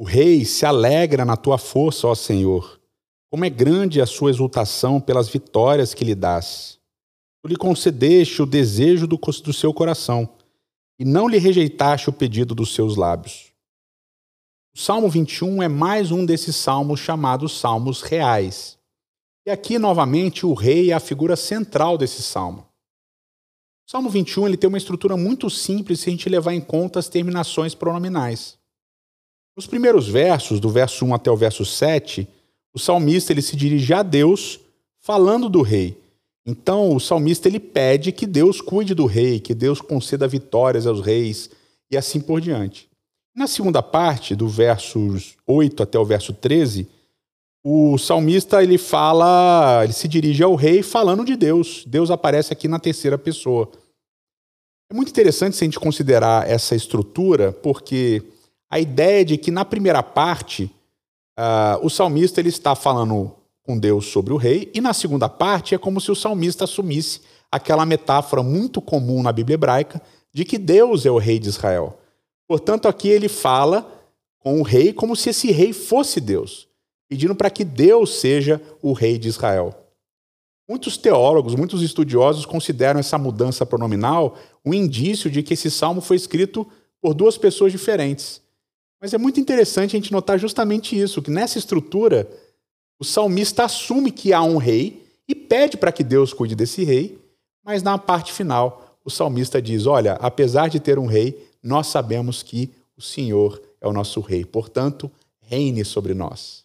O rei se alegra na tua força, ó Senhor. Como é grande a sua exultação pelas vitórias que lhe dás. Tu lhe concedeste o desejo do, do seu coração e não lhe rejeitaste o pedido dos seus lábios. O Salmo 21 é mais um desses salmos chamados Salmos Reais. E aqui, novamente, o rei é a figura central desse salmo. O Salmo 21 ele tem uma estrutura muito simples se a gente levar em conta as terminações pronominais. Nos primeiros versos, do verso 1 até o verso 7, o salmista ele se dirige a Deus falando do rei. Então, o salmista ele pede que Deus cuide do rei, que Deus conceda vitórias aos reis e assim por diante. Na segunda parte, do versos 8 até o verso 13, o salmista ele fala, ele se dirige ao rei falando de Deus. Deus aparece aqui na terceira pessoa. É muito interessante se a gente considerar essa estrutura, porque a ideia de que na primeira parte uh, o salmista ele está falando com Deus sobre o rei, e na segunda parte é como se o salmista assumisse aquela metáfora muito comum na Bíblia hebraica de que Deus é o rei de Israel. Portanto, aqui ele fala com o rei como se esse rei fosse Deus, pedindo para que Deus seja o rei de Israel. Muitos teólogos, muitos estudiosos consideram essa mudança pronominal um indício de que esse salmo foi escrito por duas pessoas diferentes. Mas é muito interessante a gente notar justamente isso, que nessa estrutura o salmista assume que há um rei e pede para que Deus cuide desse rei, mas na parte final o salmista diz: Olha, apesar de ter um rei, nós sabemos que o Senhor é o nosso rei, portanto, reine sobre nós.